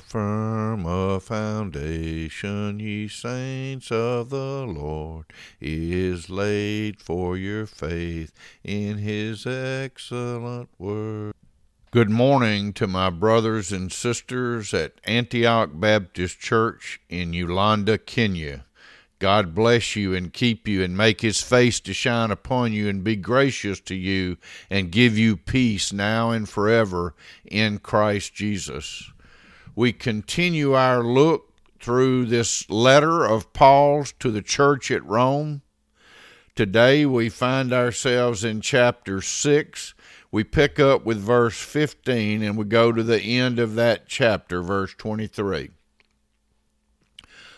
firm a foundation, ye saints of the Lord, is laid for your faith in his excellent word. Good morning to my brothers and sisters at Antioch Baptist Church in Uganda, Kenya. God bless you and keep you and make his face to shine upon you and be gracious to you and give you peace now and forever in Christ Jesus. We continue our look through this letter of Paul's to the church at Rome. Today we find ourselves in chapter 6. We pick up with verse 15 and we go to the end of that chapter, verse 23.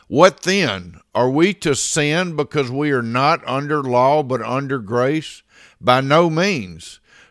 What then? Are we to sin because we are not under law but under grace? By no means.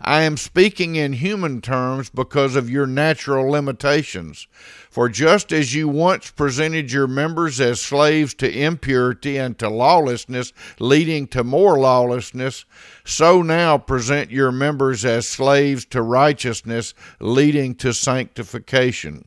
I am speaking in human terms because of your natural limitations. For just as you once presented your members as slaves to impurity and to lawlessness, leading to more lawlessness, so now present your members as slaves to righteousness, leading to sanctification.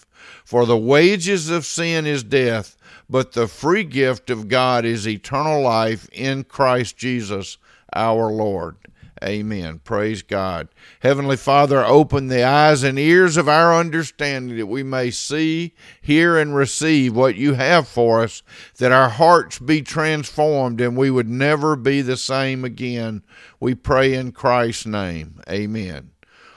For the wages of sin is death, but the free gift of God is eternal life in Christ Jesus our Lord. Amen. Praise God. Heavenly Father, open the eyes and ears of our understanding that we may see, hear, and receive what you have for us, that our hearts be transformed and we would never be the same again. We pray in Christ's name. Amen.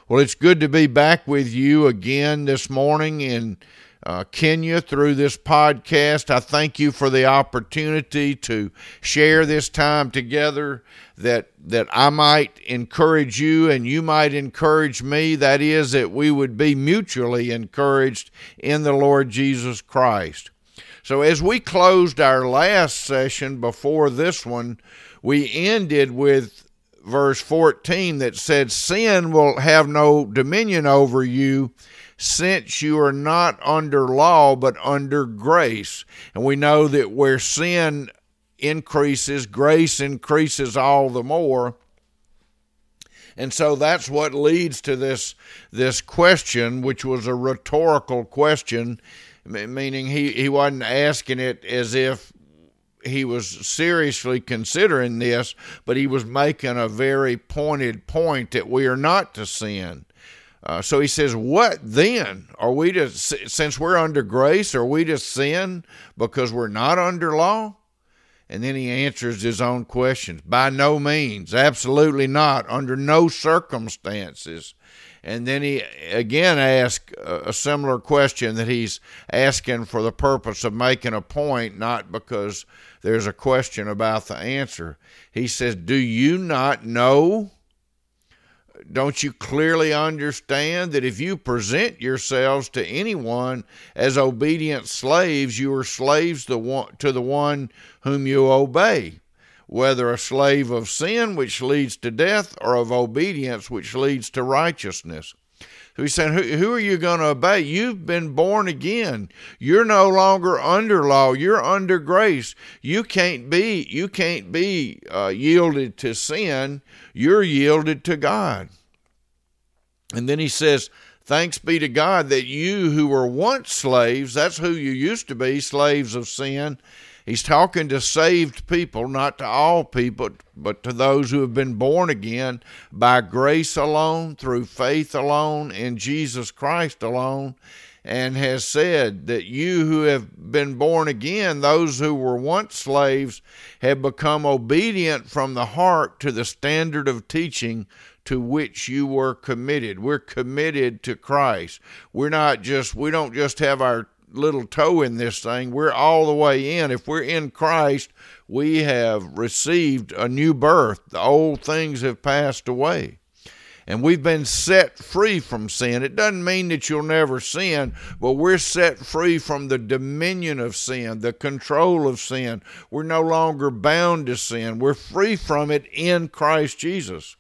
Well, it's good to be back with you again this morning in uh, Kenya through this podcast. I thank you for the opportunity to share this time together that that I might encourage you and you might encourage me that is that we would be mutually encouraged in the Lord Jesus Christ. So as we closed our last session before this one, we ended with verse 14 that said sin will have no dominion over you since you are not under law but under grace. And we know that where sin increases, grace increases all the more. And so that's what leads to this this question, which was a rhetorical question, meaning he, he wasn't asking it as if he was seriously considering this, but he was making a very pointed point that we are not to sin. Uh, so he says, What then? Are we to, since we're under grace, are we to sin because we're not under law? And then he answers his own questions. By no means, absolutely not, under no circumstances. And then he again asks a similar question that he's asking for the purpose of making a point, not because there's a question about the answer. He says, Do you not know? don't you clearly understand that if you present yourselves to anyone as obedient slaves, you are slaves to the one whom you obey, whether a slave of sin, which leads to death, or of obedience, which leads to righteousness? So he's saying, who, who are you going to obey? You've been born again. You're no longer under law. You're under grace. You can't be. You can't be uh, yielded to sin. You're yielded to God. And then he says, Thanks be to God that you who were once slaves, that's who you used to be, slaves of sin. He's talking to saved people, not to all people, but to those who have been born again by grace alone, through faith alone, in Jesus Christ alone. and has said that you who have been born again, those who were once slaves, have become obedient from the heart to the standard of teaching to which you were committed. We're committed to Christ. We're not just, we don't just have our little toe in this thing. We're all the way in. If we're in Christ, we have received a new birth. The old things have passed away and we've been set free from sin. It doesn't mean that you'll never sin, but we're set free from the dominion of sin, the control of sin. We're no longer bound to sin. We're free from it in Christ Jesus.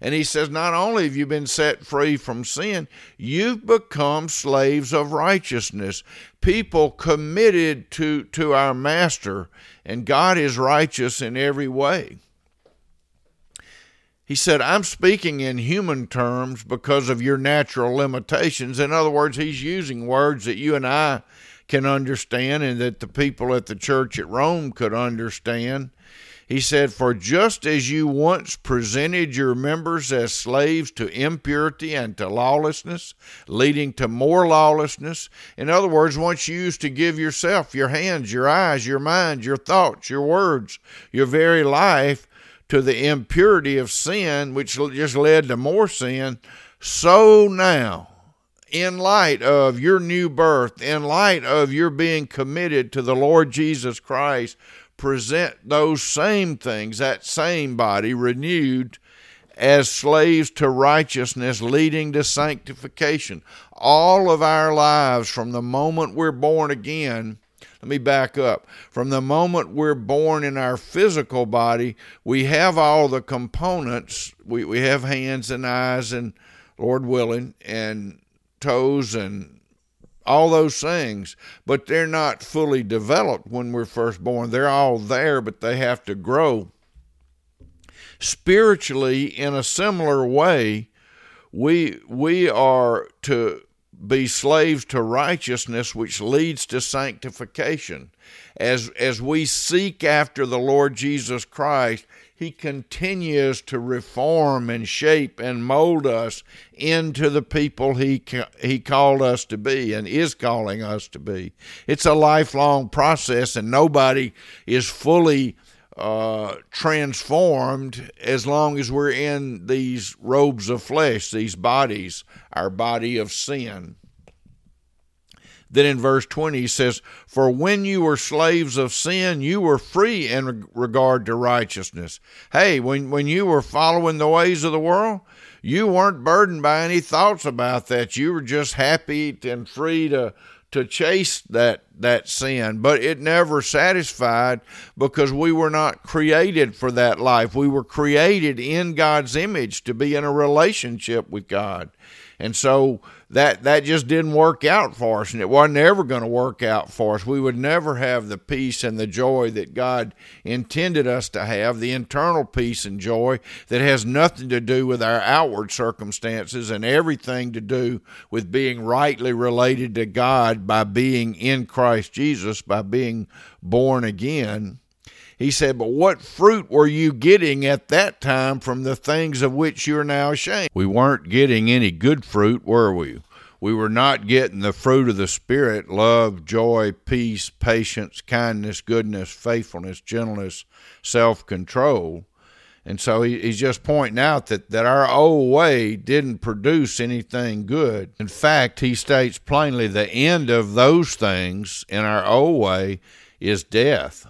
And he says, not only have you been set free from sin, you've become slaves of righteousness, people committed to, to our master, and God is righteous in every way. He said, I'm speaking in human terms because of your natural limitations. In other words, he's using words that you and I can understand and that the people at the church at Rome could understand. He said, For just as you once presented your members as slaves to impurity and to lawlessness, leading to more lawlessness, in other words, once you used to give yourself, your hands, your eyes, your mind, your thoughts, your words, your very life to the impurity of sin, which just led to more sin, so now, in light of your new birth, in light of your being committed to the Lord Jesus Christ, present those same things, that same body renewed as slaves to righteousness, leading to sanctification. All of our lives, from the moment we're born again, let me back up. From the moment we're born in our physical body, we have all the components. We, we have hands and eyes, and Lord willing, and toes, and all those things, but they're not fully developed when we're first born. They're all there, but they have to grow. Spiritually, in a similar way, we we are to be slaves to righteousness, which leads to sanctification. As, as we seek after the Lord Jesus Christ, He continues to reform and shape and mold us into the people He, he called us to be and is calling us to be. It's a lifelong process, and nobody is fully uh, transformed as long as we're in these robes of flesh, these bodies, our body of sin. Then in verse 20 he says, For when you were slaves of sin, you were free in regard to righteousness. Hey, when, when you were following the ways of the world, you weren't burdened by any thoughts about that. You were just happy and free to to chase that that sin, but it never satisfied because we were not created for that life. We were created in God's image to be in a relationship with God. And so that that just didn't work out for us and it wasn't ever going to work out for us. We would never have the peace and the joy that god intended us to have the internal peace and joy that has nothing to do with our outward circumstances and everything to do with being rightly related to god by being in christ jesus by being born again he said, But what fruit were you getting at that time from the things of which you are now ashamed? We weren't getting any good fruit, were we? We were not getting the fruit of the Spirit love, joy, peace, patience, kindness, goodness, faithfulness, gentleness, self control. And so he, he's just pointing out that, that our old way didn't produce anything good. In fact, he states plainly the end of those things in our old way is death.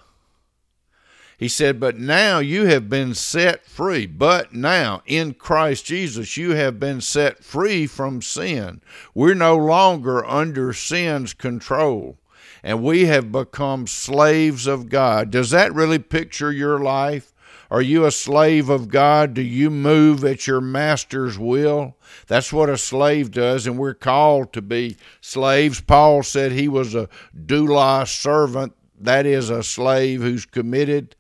He said, But now you have been set free. But now in Christ Jesus, you have been set free from sin. We're no longer under sin's control, and we have become slaves of God. Does that really picture your life? Are you a slave of God? Do you move at your master's will? That's what a slave does, and we're called to be slaves. Paul said he was a doulos servant, that is, a slave who's committed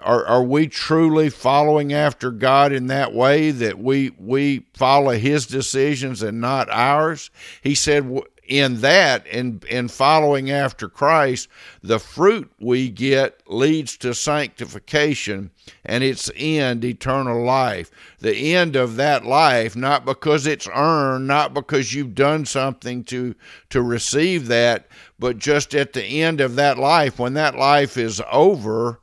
are, are we truly following after God in that way that we we follow his decisions and not ours? He said in that, in, in following after Christ, the fruit we get leads to sanctification and its end, eternal life. The end of that life, not because it's earned, not because you've done something to, to receive that, but just at the end of that life, when that life is over,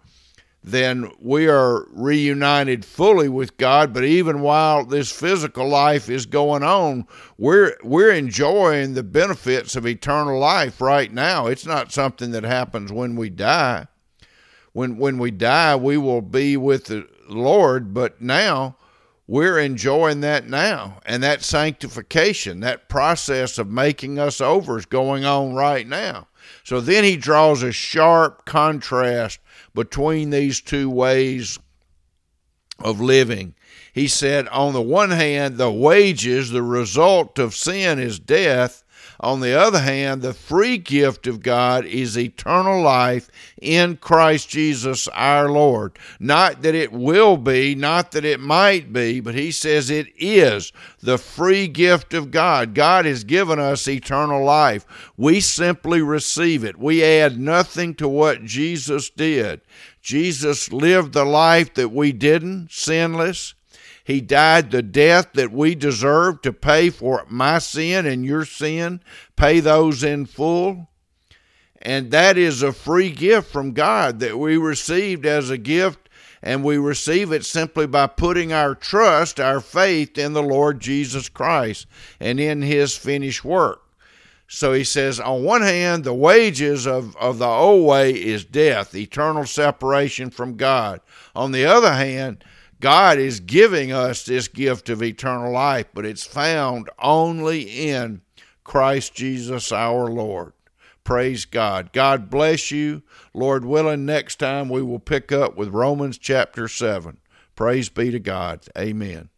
then we are reunited fully with God. But even while this physical life is going on, we're we're enjoying the benefits of eternal life right now. It's not something that happens when we die. When when we die, we will be with the Lord, but now we're enjoying that now. And that sanctification, that process of making us over is going on right now. So then he draws a sharp contrast between these two ways of living. He said, on the one hand, the wages, the result of sin is death. On the other hand, the free gift of God is eternal life in Christ Jesus our Lord. Not that it will be, not that it might be, but he says it is the free gift of God. God has given us eternal life. We simply receive it. We add nothing to what Jesus did. Jesus lived the life that we didn't, sinless. He died the death that we deserve to pay for my sin and your sin, pay those in full. And that is a free gift from God that we received as a gift, and we receive it simply by putting our trust, our faith in the Lord Jesus Christ and in His finished work. So he says, on one hand, the wages of, of the old way is death, eternal separation from God. On the other hand, God is giving us this gift of eternal life, but it's found only in Christ Jesus our Lord. Praise God. God bless you. Lord willing, next time we will pick up with Romans chapter 7. Praise be to God. Amen.